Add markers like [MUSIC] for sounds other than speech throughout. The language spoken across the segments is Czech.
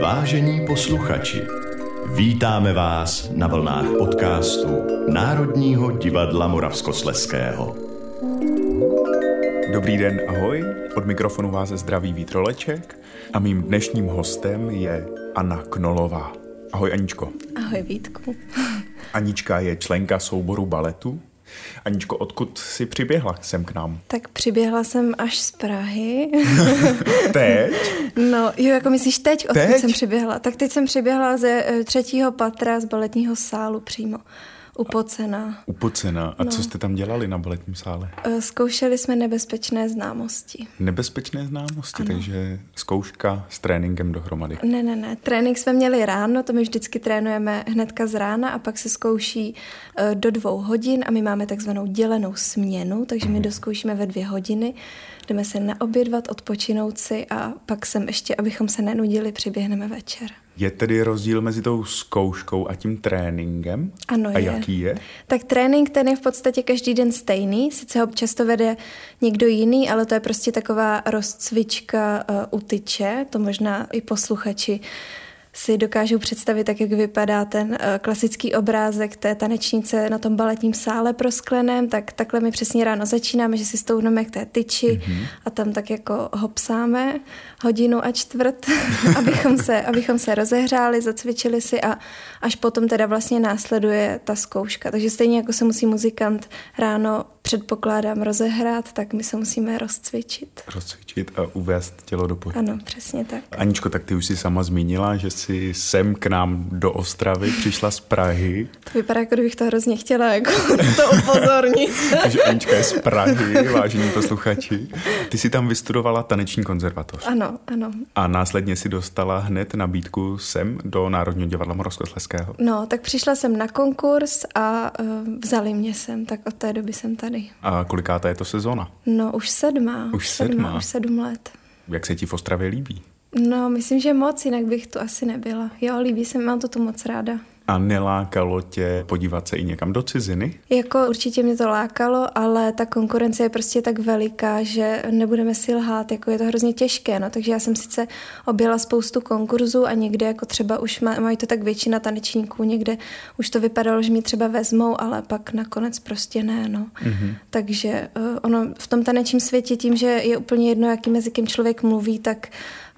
Vážení posluchači, vítáme vás na vlnách podcastu Národního divadla Moravskosleského. Dobrý den, ahoj. Od mikrofonu vás zdraví Vítroleček a mým dnešním hostem je Anna Knolová. Ahoj Aničko. Ahoj Vítku. [LAUGHS] Anička je členka souboru baletu. Aničko, odkud jsi přiběhla sem k nám? Tak přiběhla jsem až z Prahy. [LAUGHS] teď? No, jo, jako myslíš teď, odkud teď? jsem přiběhla? Tak teď jsem přiběhla ze eh, třetího patra z baletního sálu přímo. Upocená. Upocená. A no. co jste tam dělali na baletním sále? Eh, Zkoušeli jsme nebezpečné známosti. Nebezpečné známosti, ano. takže zkouška s tréninkem dohromady. Ne, ne, ne. Trénink jsme měli ráno, to my vždycky trénujeme hnedka z rána a pak se zkouší eh, do dvou hodin a my máme takzvanou dělenou směnu, takže my doskoušíme ve dvě hodiny. Jdeme se naobědvat, odpočinout si a pak sem ještě, abychom se nenudili, přiběhneme večer. Je tedy rozdíl mezi tou zkouškou a tím tréninkem? Ano, a je. jaký je? Tak trénink ten je v podstatě každý den stejný, sice ho často vede někdo jiný, ale to je prostě taková rozcvička uh, u tyče, to možná i posluchači si dokážou představit, tak jak vypadá ten uh, klasický obrázek té tanečnice na tom baletním sále proskleném, tak takhle my přesně ráno začínáme, že si stouneme k té tyči mm-hmm. a tam tak jako hopsáme hodinu a čtvrt, [LAUGHS] abychom, se, abychom se rozehřáli, zacvičili si a až potom teda vlastně následuje ta zkouška. Takže stejně jako se musí muzikant ráno předpokládám rozehrát, tak my se musíme rozcvičit. Rozcvičit a uvést tělo do pohybu. Ano, přesně tak. Aničko, tak ty už si sama zmínila, že jsi sem k nám do Ostravy přišla z Prahy. To vypadá, jako kdybych to hrozně chtěla jako [LAUGHS] to upozornit. [LAUGHS] Takže Anička je z Prahy, vážení posluchači. Ty si tam vystudovala taneční konzervatoř. Ano, ano. A následně si dostala hned nabídku sem do Národního divadla Moravskoslezského. No, tak přišla jsem na konkurs a uh, vzali mě sem, tak od té doby jsem tady. A kolikátá je to sezóna? No, už sedmá. Už sedmá. Už sedm let. Jak se ti v Ostravě líbí? No, myslím, že moc, jinak bych tu asi nebyla. Jo, líbí se, mám to tu moc ráda. A nelákalo tě podívat se i někam do ciziny? Jako určitě mě to lákalo, ale ta konkurence je prostě tak veliká, že nebudeme si lhát, jako je to hrozně těžké, no, takže já jsem sice objela spoustu konkurzů a někde jako třeba už má, mají to tak většina tanečníků, někde už to vypadalo, že mi třeba vezmou, ale pak nakonec prostě ne, no. Mm-hmm. Takže uh, ono v tom tanečním světě tím, že je úplně jedno, jakým jazykem člověk mluví, tak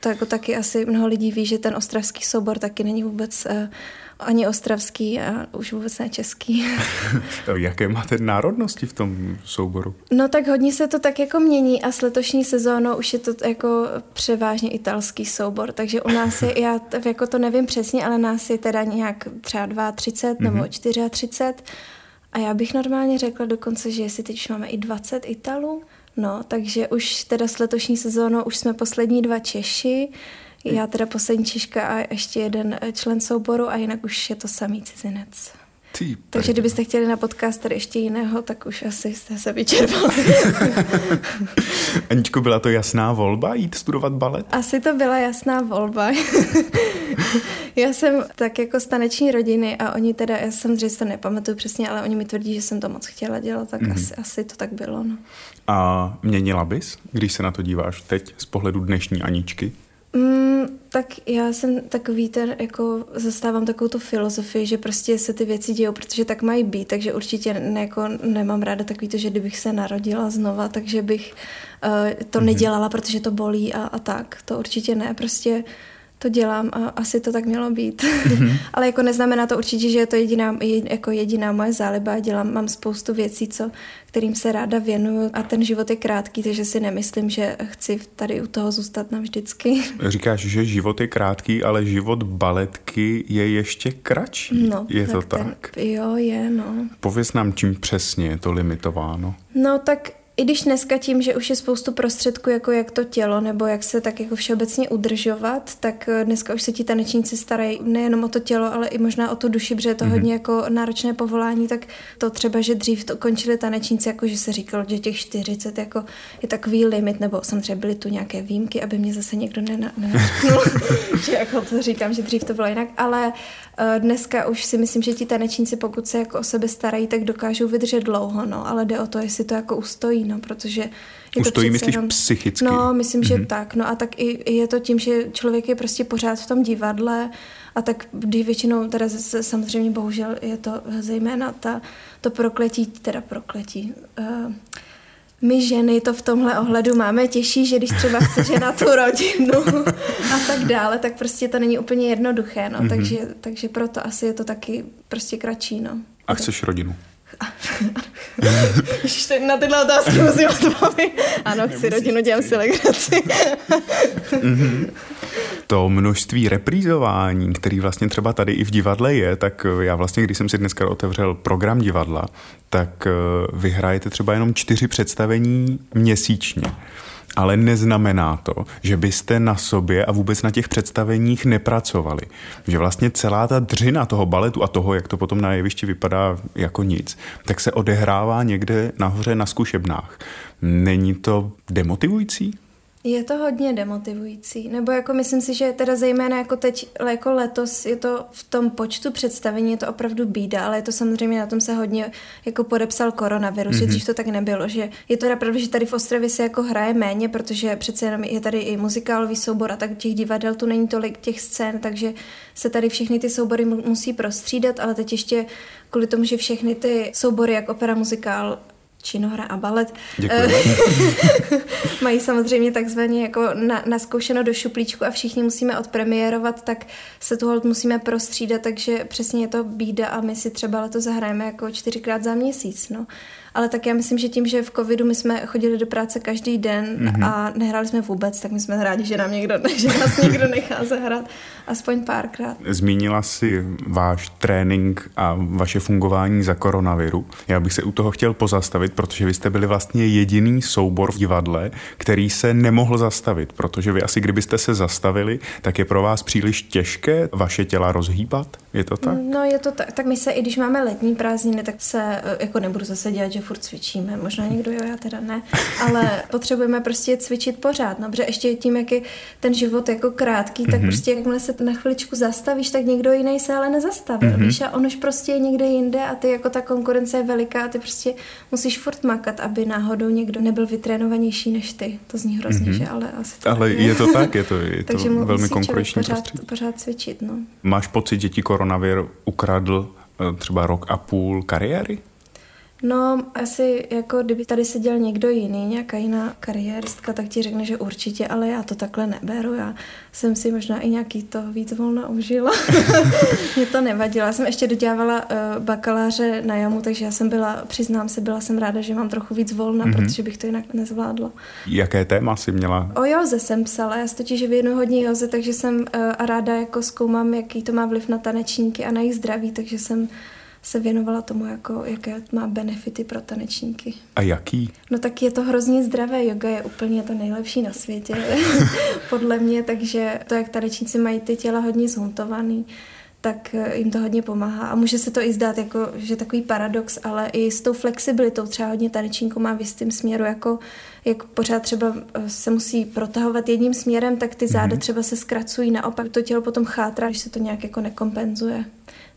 to jako taky asi mnoho lidí ví, že ten ostravský soubor taky není vůbec uh, ani ostravský a už vůbec ne český. [LAUGHS] Jaké máte národnosti v tom souboru? No tak hodně se to tak jako mění a s letošní sezónou už je to jako převážně italský soubor, takže u nás je, já jako to nevím přesně, ale nás je teda nějak třeba 32 mm-hmm. nebo 34 a já bych normálně řekla dokonce, že jestli teď už máme i 20 Italů, no takže už teda s letošní sezónou už jsme poslední dva Češi, já teda poslední Češka a ještě jeden člen souboru a jinak už je to samý cizinec. Ty, Takže kdybyste chtěli na podcast tady ještě jiného, tak už asi jste se vyčerpali. [LAUGHS] Aničko, byla to jasná volba jít studovat balet? Asi to byla jasná volba. [LAUGHS] já jsem tak jako z taneční rodiny a oni teda, já samozřejmě si to nepamatuju přesně, ale oni mi tvrdí, že jsem to moc chtěla dělat, tak mm-hmm. asi, asi to tak bylo. No. A měnila bys, když se na to díváš teď z pohledu dnešní Aničky? Mm, tak já jsem takový ten, jako zastávám takovou tu filozofii, že prostě se ty věci dějou, protože tak mají být, takže určitě ne, jako nemám ráda takový to, že kdybych se narodila znova, takže bych uh, to mm-hmm. nedělala, protože to bolí a, a tak. To určitě ne, prostě to dělám a asi to tak mělo být. Mm-hmm. [LAUGHS] Ale jako neznamená to určitě, že je to jediná, jako jediná moje záliba. Dělám, mám spoustu věcí, co, kterým se ráda věnuju a ten život je krátký, takže si nemyslím, že chci tady u toho zůstat navždycky. [LAUGHS] Říkáš, že život je krátký, ale život baletky je ještě kratší. No, je tak to ten, tak? Jo, je, no. Pověz nám, čím přesně je to limitováno. No tak i když dneska tím, že už je spoustu prostředků, jako jak to tělo, nebo jak se tak jako všeobecně udržovat, tak dneska už se ti tanečníci starají nejenom o to tělo, ale i možná o tu duši, protože je to mm-hmm. hodně jako náročné povolání, tak to třeba, že dřív to končili tanečníci, jako že se říkalo, že těch 40 jako je takový limit, nebo samozřejmě byly tu nějaké výjimky, aby mě zase někdo nenatknul, [LAUGHS] že jako to říkám, že dřív to bylo jinak, ale dneska už si myslím, že ti tanečníci, pokud se jako o sebe starají, tak dokážou vydržet dlouho, no, ale jde o to, jestli to jako ustojí no, protože je Ustojí, to myslíš jenom, psychicky? No, myslím, mm-hmm. že mhm. tak. No a tak i, je to tím, že člověk je prostě pořád v tom divadle a tak když většinou, teda samozřejmě bohužel je to zejména ta, to prokletí, teda prokletí, uh, my ženy to v tomhle ohledu máme těžší, že když třeba chceš na tu rodinu [LAUGHS] a tak dále, tak prostě to není úplně jednoduché, no. Mm-hmm. takže, takže proto asi je to taky prostě kratší, no. A chceš rodinu? [LAUGHS] Ježiš, na tyhle otázky musím odpovědět. Ano, chci rodinu, dělám si legraci. Mhm. To množství reprízování, který vlastně třeba tady i v divadle je, tak já vlastně, když jsem si dneska otevřel program divadla, tak eh, vyhrajete třeba jenom čtyři představení měsíčně ale neznamená to, že byste na sobě a vůbec na těch představeních nepracovali. Že vlastně celá ta dřina toho baletu a toho, jak to potom na jevišti vypadá jako nic, tak se odehrává někde nahoře na zkušebnách. Není to demotivující? Je to hodně demotivující, nebo jako myslím si, že teda zejména jako teď, jako letos je to v tom počtu představení, je to opravdu bída, ale je to samozřejmě, na tom se hodně jako podepsal koronavirus, mm-hmm. že dřív to tak nebylo, že je to pravda, že tady v Ostravě se jako hraje méně, protože přece jenom je tady i muzikálový soubor a tak těch divadel tu není tolik těch scén, takže se tady všechny ty soubory musí prostřídat, ale teď ještě kvůli tomu, že všechny ty soubory, jak opera, muzikál, činohra a balet. Děkuji. [LAUGHS] Mají samozřejmě takzvaně jako na, naskoušeno do šuplíčku a všichni musíme odpremiérovat, tak se tu hold musíme prostřídat, takže přesně je to bída a my si třeba letos zahrajeme jako čtyřikrát za měsíc. No ale tak já myslím, že tím, že v covidu my jsme chodili do práce každý den mm-hmm. a nehráli jsme vůbec, tak my jsme rádi, že nám někdo, [LAUGHS] že nás někdo nechá zahrát aspoň párkrát. Zmínila si váš trénink a vaše fungování za koronaviru. Já bych se u toho chtěl pozastavit, protože vy jste byli vlastně jediný soubor v divadle, který se nemohl zastavit, protože vy asi kdybyste se zastavili, tak je pro vás příliš těžké vaše těla rozhýbat? Je to tak? No je to tak. Tak my se, i když máme letní prázdniny, tak se eh, jako nebudu zase dělat, že furt cvičíme, možná někdo jo, já teda ne, ale [LAUGHS] potřebujeme prostě cvičit pořád, no, protože ještě tím, jak je ten život jako krátký, tak mm-hmm. prostě jakmile se na chviličku zastavíš, tak někdo jiný se ale nezastavil, mm-hmm. víš, a on už prostě je někde jinde a ty jako ta konkurence je veliká a ty prostě musíš furt makat, aby náhodou někdo nebyl vytrénovanější než ty. To zní hrozně, mm-hmm. že, ale asi to Ale je. je to tak, je to, je [LAUGHS] to velmi konkurenční pořád, prostředí. pořád cvičit, no. Máš pocit, že ti koronavir ukradl eh, třeba rok a půl kariéry? No, asi jako kdyby tady seděl někdo jiný, nějaká jiná kariéristka, tak ti řekne, že určitě, ale já to takhle neberu. Já jsem si možná i nějaký to víc volna užila. [LAUGHS] Mě to nevadilo. Já jsem ještě dodělávala uh, bakaláře na jamu, takže já jsem byla, přiznám se, byla jsem ráda, že mám trochu víc volna, mm-hmm. protože bych to jinak nezvládla. Jaké téma jsi měla? O Joze jsem psala. Já totiž věnuji hodně Joze, takže jsem uh, a ráda jako zkoumám, jaký to má vliv na tanečníky a na jejich zdraví, takže jsem se věnovala tomu, jako, jaké má benefity pro tanečníky. A jaký? No tak je to hrozně zdravé. Yoga je úplně to nejlepší na světě, [LAUGHS] podle mě, takže to, jak tanečníci mají ty těla hodně zhuntovaný, tak eh, jim to hodně pomáhá. A může se to i zdát jako, že takový paradox, ale i s tou flexibilitou třeba hodně tanečníků má v jistém směru, jako jak pořád třeba eh, se musí protahovat jedním směrem, tak ty záda mm-hmm. třeba se zkracují, naopak to tělo potom chátrá, když se to nějak jako nekompenzuje.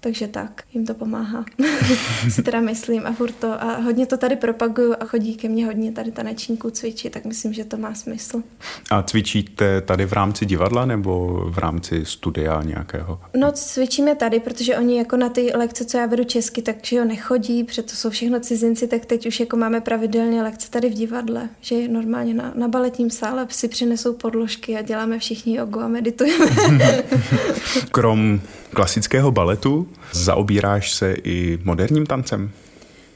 Takže tak, jim to pomáhá. [LAUGHS] si teda myslím a furt to. A hodně to tady propaguju a chodí ke mně hodně tady tanečníků cvičit, tak myslím, že to má smysl. A cvičíte tady v rámci divadla nebo v rámci studia nějakého? No cvičíme tady, protože oni jako na ty lekce, co já vedu česky, takže jo nechodí, protože to jsou všechno cizinci, tak teď už jako máme pravidelně lekce tady v divadle, že normálně na, na baletním sále si přinesou podložky a děláme všichni jogu a meditujeme. [LAUGHS] Krom klasického baletu zaobíráš se i moderním tancem?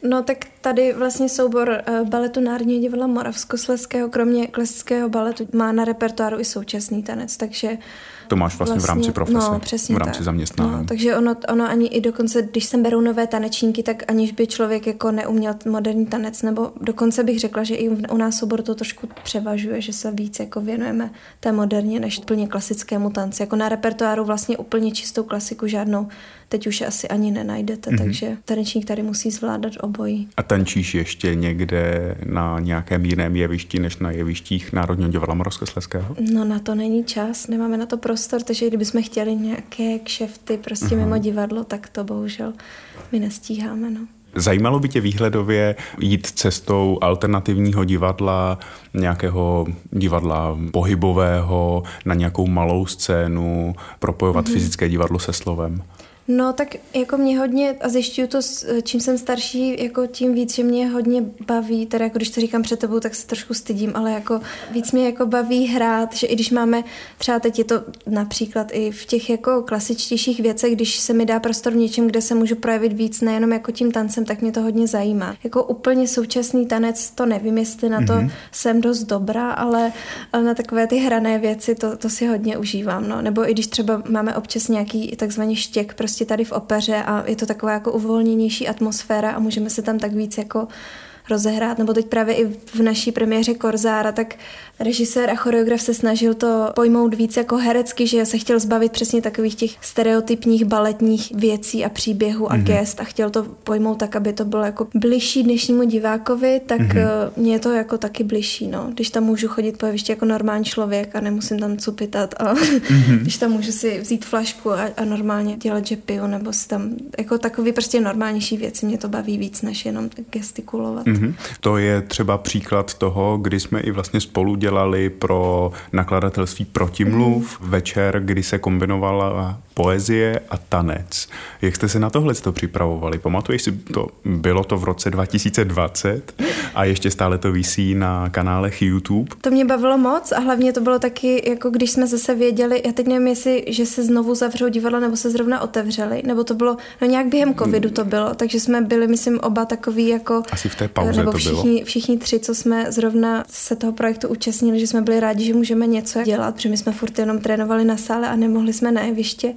No tak tady vlastně soubor uh, baletu Národního divadla Moravskosleského, kromě klasického baletu, má na repertoáru i současný tanec, takže to máš vlastně, vlastně v rámci vlastně, profese, no, přesně v rámci tak. zaměstnání. No, takže ono, ono ani i dokonce, když sem berou nové tanečníky, tak aniž by člověk jako neuměl moderní tanec, nebo dokonce bych řekla, že i u nás soubor to trošku převažuje, že se víc jako věnujeme té moderně než plně klasickému tanci. Jako na repertoáru vlastně úplně čistou klasiku žádnou teď už asi ani nenajdete, mm-hmm. takže tanečník tady musí zvládat obojí. A tančíš ještě někde na nějakém jiném jevišti, než na jevištích Národního divadla Moravskoslezského? No na to není čas, nemáme na to prostor, takže kdybychom chtěli nějaké kšefty prostě mm-hmm. mimo divadlo, tak to bohužel my nestíháme. No. Zajímalo by tě výhledově jít cestou alternativního divadla, nějakého divadla pohybového, na nějakou malou scénu, propojovat mm-hmm. fyzické divadlo se slovem? No tak jako mě hodně, a zjišťuju to, čím jsem starší, jako tím víc, že mě hodně baví, teda jako když to říkám před tebou, tak se trošku stydím, ale jako víc mě jako baví hrát, že i když máme, třeba teď je to například i v těch jako klasičtějších věcech, když se mi dá prostor v něčem, kde se můžu projevit víc, nejenom jako tím tancem, tak mě to hodně zajímá. Jako úplně současný tanec, to nevím, jestli na to mm-hmm. jsem dost dobrá, ale, ale na takové ty hrané věci to, to si hodně užívám, no. Nebo i když třeba máme občas nějaký takzvaný štěk, prostě prostě tady v opeře a je to taková jako uvolněnější atmosféra a můžeme se tam tak víc jako rozehrát, nebo teď právě i v naší premiéře Korzára, tak režisér a choreograf se snažil to pojmout víc jako herecky, že se chtěl zbavit přesně takových těch stereotypních baletních věcí a příběhů a mm-hmm. gest a chtěl to pojmout tak, aby to bylo jako bližší dnešnímu divákovi, tak mm-hmm. mě je to jako taky bližší, no. Když tam můžu chodit po jevišti jako normální člověk a nemusím tam cupitat a mm-hmm. [LAUGHS] když tam můžu si vzít flašku a, a normálně dělat, že piju, nebo si tam jako takový prostě normálnější věci mě to baví víc, než jenom gestikulovat. Mm-hmm. To je třeba příklad toho, kdy jsme i vlastně spolu dělali pro nakladatelství Protimluv mm-hmm. večer, kdy se kombinovala poezie a tanec. Jak jste se na tohle to připravovali? Pamatuješ si to? Bylo to v roce 2020 a ještě stále to visí na kanálech YouTube. To mě bavilo moc a hlavně to bylo taky, jako když jsme zase věděli, já teď nevím, jestli, že se znovu zavřou divadla nebo se zrovna otevřeli, nebo to bylo, no nějak během covidu to bylo, takže jsme byli, myslím, oba takový jako... Asi v té pauze nebo to všichni, bylo. všichni tři, co jsme zrovna se toho projektu účastnili, že jsme byli rádi, že můžeme něco dělat, protože my jsme furt jenom trénovali na sále a nemohli jsme na jeviště.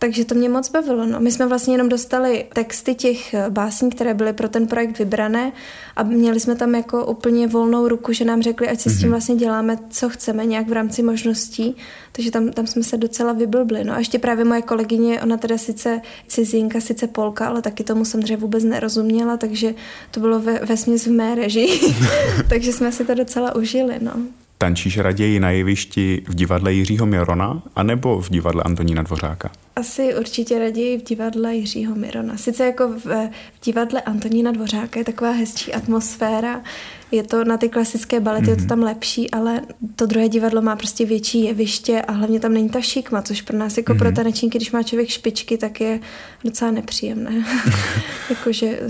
Takže to mě moc bavilo. No. My jsme vlastně jenom dostali texty těch eh, básní, které byly pro ten projekt vybrané a měli jsme tam jako úplně volnou ruku, že nám řekli, ať si mm-hmm. s tím mhm. vlastně děláme, co chceme, nějak v rámci možností. Takže tam, tam jsme se docela vyblbli. No a ještě právě moje kolegyně, ona teda sice cizinka, sice Polka, ale taky tomu samozřejmě vůbec nerozuměla, takže to bylo ve, ve v mé režii. [LAUGHS] [LAUGHS] takže jsme si to docela užili. No. Tančíš raději na jevišti v divadle Jiřího Mirona anebo v divadle Antonína Dvořáka? Asi určitě raději v divadle Jiřího Mirona. Sice jako v, v divadle Antonína Dvořáka je taková hezčí atmosféra, je to na ty klasické balety, mm-hmm. je to mhm. tam lepší, ale to druhé divadlo má prostě větší jeviště a hlavně tam není ta šikma, což pro nás jako mm-hmm. pro tanečníky, když má člověk špičky, tak je docela nepříjemné. [LAUGHS] Jakože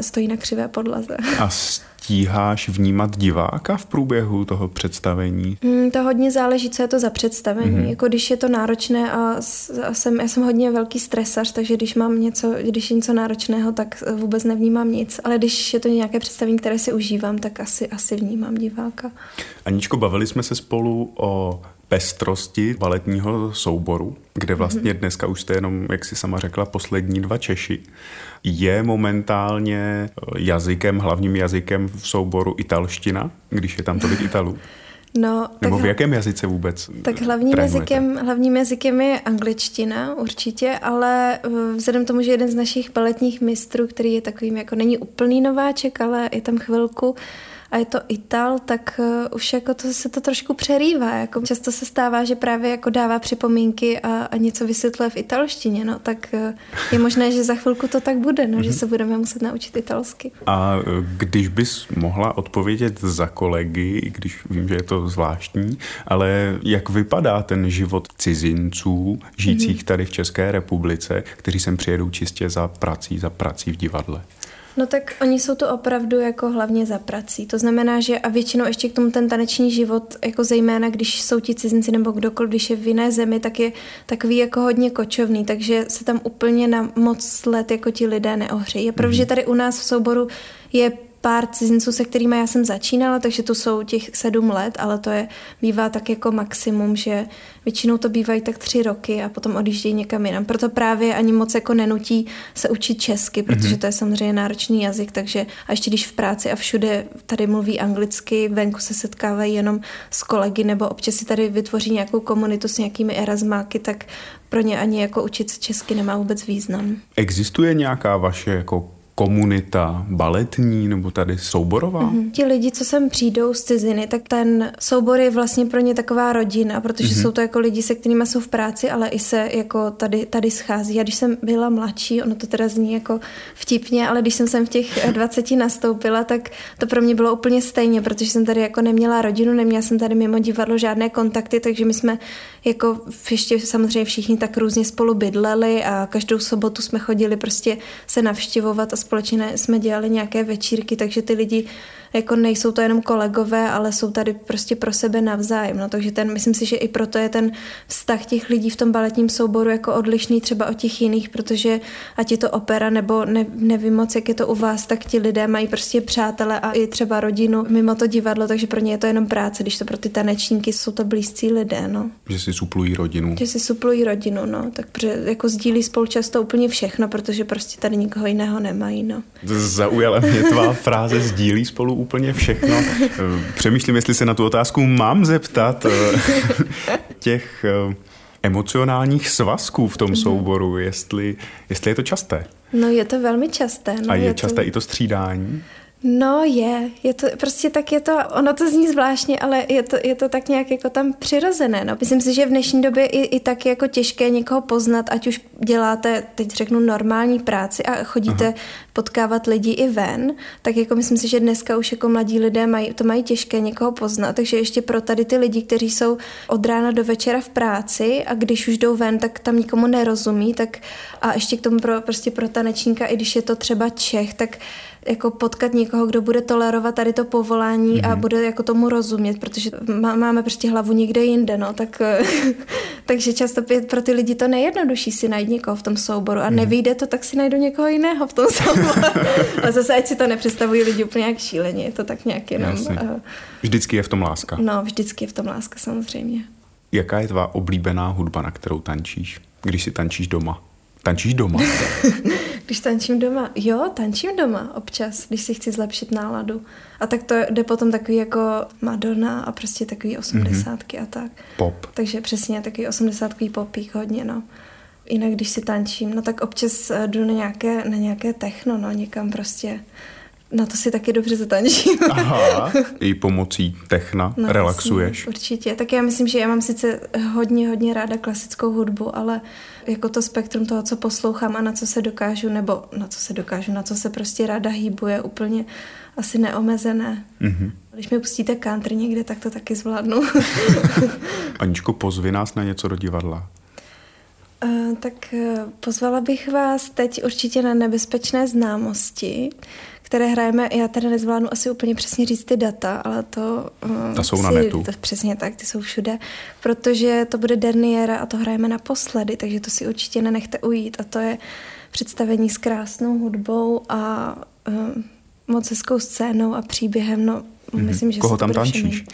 stojí na křivé podlaze. A stíháš vnímat diváka v průběhu toho představení? Mm, to hodně záleží, co je to za představení. Mm-hmm. Jako když je to náročné a, a jsem, já jsem hodně velký stresař, takže když mám něco, když je něco náročného, tak vůbec nevnímám nic. Ale když je to nějaké představení, které si užívám, tak asi, asi vnímám diváka. Aničko, bavili jsme se spolu o pestrosti baletního souboru, kde vlastně mm-hmm. dneska už jste jenom, jak si sama řekla, poslední dva Češi. Je momentálně jazykem, hlavním jazykem v souboru italština, když je tam tolik Italů? No, Nebo v jakém jazyce vůbec Tak hlavním jazykem, hlavním jazykem je angličtina určitě, ale eh, vzhledem tomu, že jeden z našich baletních mistrů, který je takovým, jako není úplný nováček, ale je tam chvilku, a je to Ital, tak uh, už jako to se to trošku přerývá. Jako často se stává, že právě jako dává připomínky a, a něco vysvětluje v italštině, no tak uh, je možné, že za chvilku to tak bude, no, že mhm. se budeme muset naučit italsky. A eh, když bys mohla odpovědět za kolegy, i když vím, že je to zvláštní, ale jak vypadá ten život cizinců žijících mm-hmm. tady v České republice, kteří sem přijedou čistě za prací, za prací v divadle? No tak oni jsou to opravdu jako hlavně za prací. To znamená, že a většinou ještě k tomu ten taneční život, jako zejména když jsou ti cizinci nebo kdokoliv, když je v jiné zemi, tak je takový jako hodně kočovný, takže se tam úplně na moc let jako ti lidé neohřejí. Je pravda, mm-hmm. že tady u nás v souboru je pár cizinců, se kterými já jsem začínala, takže to jsou těch sedm let, ale to je bývá tak jako maximum, že většinou to bývají tak tři roky a potom odjíždějí někam jinam. Proto právě ani moc jako nenutí se učit česky, protože mm-hmm. to je samozřejmě náročný jazyk, takže a ještě když v práci a všude tady mluví anglicky, venku se setkávají jenom s kolegy nebo občas si tady vytvoří nějakou komunitu s nějakými erasmáky, tak pro ně ani jako učit se česky nemá vůbec význam. Existuje nějaká vaše jako komunita baletní nebo tady souborová? Mm-hmm. Ti lidi, co sem přijdou z ciziny, tak ten soubor je vlastně pro ně taková rodina, protože mm-hmm. jsou to jako lidi, se kterými jsou v práci, ale i se jako tady, tady schází. A když jsem byla mladší, ono to teda zní jako vtipně, ale když jsem sem v těch [LAUGHS] 20 nastoupila, tak to pro mě bylo úplně stejně, protože jsem tady jako neměla rodinu, neměla jsem tady mimo divadlo žádné kontakty, takže my jsme jako ještě samozřejmě všichni tak různě spolu bydleli a každou sobotu jsme chodili prostě se navštěvovat a společně jsme dělali nějaké večírky, takže ty lidi jako nejsou to jenom kolegové, ale jsou tady prostě pro sebe navzájem. No, takže ten, myslím si, že i proto je ten vztah těch lidí v tom baletním souboru jako odlišný třeba od těch jiných, protože ať je to opera nebo ne, nevím moc, jak je to u vás, tak ti lidé mají prostě přátele a i třeba rodinu mimo to divadlo, takže pro ně je to jenom práce, když to pro ty tanečníky jsou to blízcí lidé. No. Že si suplují rodinu. Že si suplují rodinu, no. Tak protože jako sdílí spolu často úplně všechno, protože prostě tady nikoho jiného nemají. No. Zaujala mě tvá fráze sdílí spolu úplně všechno. Přemýšlím, jestli se na tu otázku mám zeptat eh, [LAUGHS] těch eh, emocionálních svazků v tom mhm. souboru, jestli, jestli je to časté. No je to velmi časté. No, A je, je časté to... i to střídání? No je, je to prostě tak je to, ono to zní zvláštně, ale je to, je to tak nějak jako tam přirozené. No. Myslím si, že v dnešní době i, i tak je jako těžké někoho poznat, ať už děláte, teď řeknu, normální práci a chodíte Aha. Potkávat lidi i ven, tak jako myslím si, že dneska už jako mladí lidé mají, to mají těžké někoho poznat, takže ještě pro tady ty lidi, kteří jsou od rána do večera v práci a když už jdou ven, tak tam nikomu nerozumí, tak a ještě k tomu pro, prostě pro tanečníka, i když je to třeba Čech, tak jako potkat někoho, kdo bude tolerovat tady to povolání mm-hmm. a mhm. bude jako tomu rozumět, protože má, máme prostě hlavu někde jinde, no, tak, [LAUGHS] takže často pro ty lidi to nejjednodušší si najít někoho v tom souboru a mm-hmm. nevyjde to, tak si najdu někoho jiného v tom souboru. [LAUGHS] a zase, ať si to nepředstavují lidi úplně jak šíleně, je to tak nějak jenom... Jasně. Uh, vždycky je v tom láska. No, vždycky je v tom láska, samozřejmě. Jaká je tvá oblíbená hudba, na kterou tančíš, když si tančíš doma? Tančíš doma? [LAUGHS] když tančím doma, jo, tančím doma občas, když si chci zlepšit náladu. A tak to jde potom takový jako Madonna a prostě takový osmdesátky mm-hmm. a tak. Pop. Takže přesně takový osmdesátkový popík hodně, no. Jinak když si tančím, no tak občas eh, jdu na nějaké, na nějaké techno, no, někam prostě na to si taky dobře zatančím. Aha, [LAUGHS] i pomocí techna no, relaxuješ. Jasný, určitě. Tak já myslím, že já mám sice hodně, hodně ráda klasickou hudbu, ale jako to spektrum toho, co poslouchám a na co se dokážu, nebo na co se dokážu, na co se prostě ráda hýbu, je úplně asi neomezené. Mm-hmm. Když mi pustíte country někde, tak to taky zvládnu. [LAUGHS] Aničko, pozvi nás na něco do divadla. Uh, tak uh, pozvala bych vás teď určitě na nebezpečné známosti které hrajeme, já tady nezvládnu asi úplně přesně říct ty data, ale to... Ta jsou si, na netu. To, přesně tak, ty jsou všude, protože to bude derniéra a to hrajeme naposledy, takže to si určitě nenechte ujít a to je představení s krásnou hudbou a uh, moc hezkou scénou a příběhem, no mm-hmm. myslím, že Koho tam tančíš?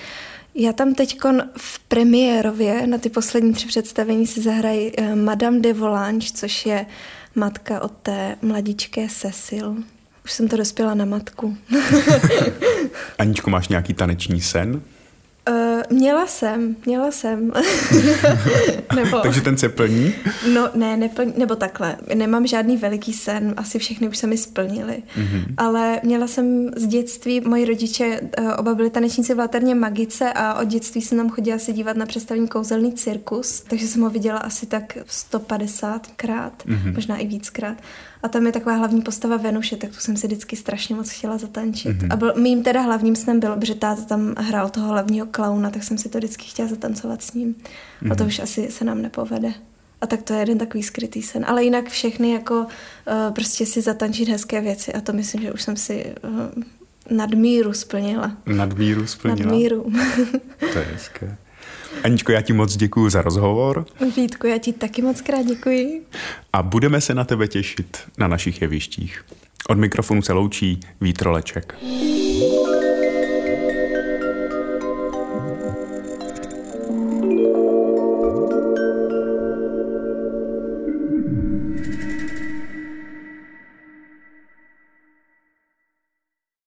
Já tam teď v premiérově na ty poslední tři představení si zahrají uh, Madame de Volange, což je matka od té mladičké Cecil. Už jsem to dospěla na matku. [LAUGHS] Aničko, máš nějaký taneční sen? Měla jsem, měla jsem. [LAUGHS] nebo, Takže ten se plní? No ne, neplní, nebo takhle. Nemám žádný veliký sen, asi všechny už se mi splnily. Mm-hmm. Ale měla jsem z dětství, moji rodiče uh, oba byli tanečníci v Laterně Magice a od dětství jsem tam chodila se dívat na představení Kouzelný cirkus, takže jsem ho viděla asi tak 150krát, mm-hmm. možná i víckrát. A tam je taková hlavní postava Venuše, tak tu jsem si vždycky strašně moc chtěla zatančit. Mm-hmm. A byl, mým teda hlavním snem bylo, že táta tam hrál toho hlavního klauna, tak jsem si to vždycky chtěla zatancovat s ním. Mm-hmm. A to mhm. už asi se nám nepovede. A tak to je jeden takový skrytý sen. Ale jinak všechny jako uh, prostě si zatančit hezké věci a to myslím, že už jsem si uh, nadmíru splnila. Nadmíru splnila? Nadmíru. to je hezké. Aničko, já ti moc děkuji za rozhovor. Vítku, já ti taky moc krát děkuji. A budeme se na tebe těšit na našich jevištích. Od mikrofonu se loučí Vítroleček.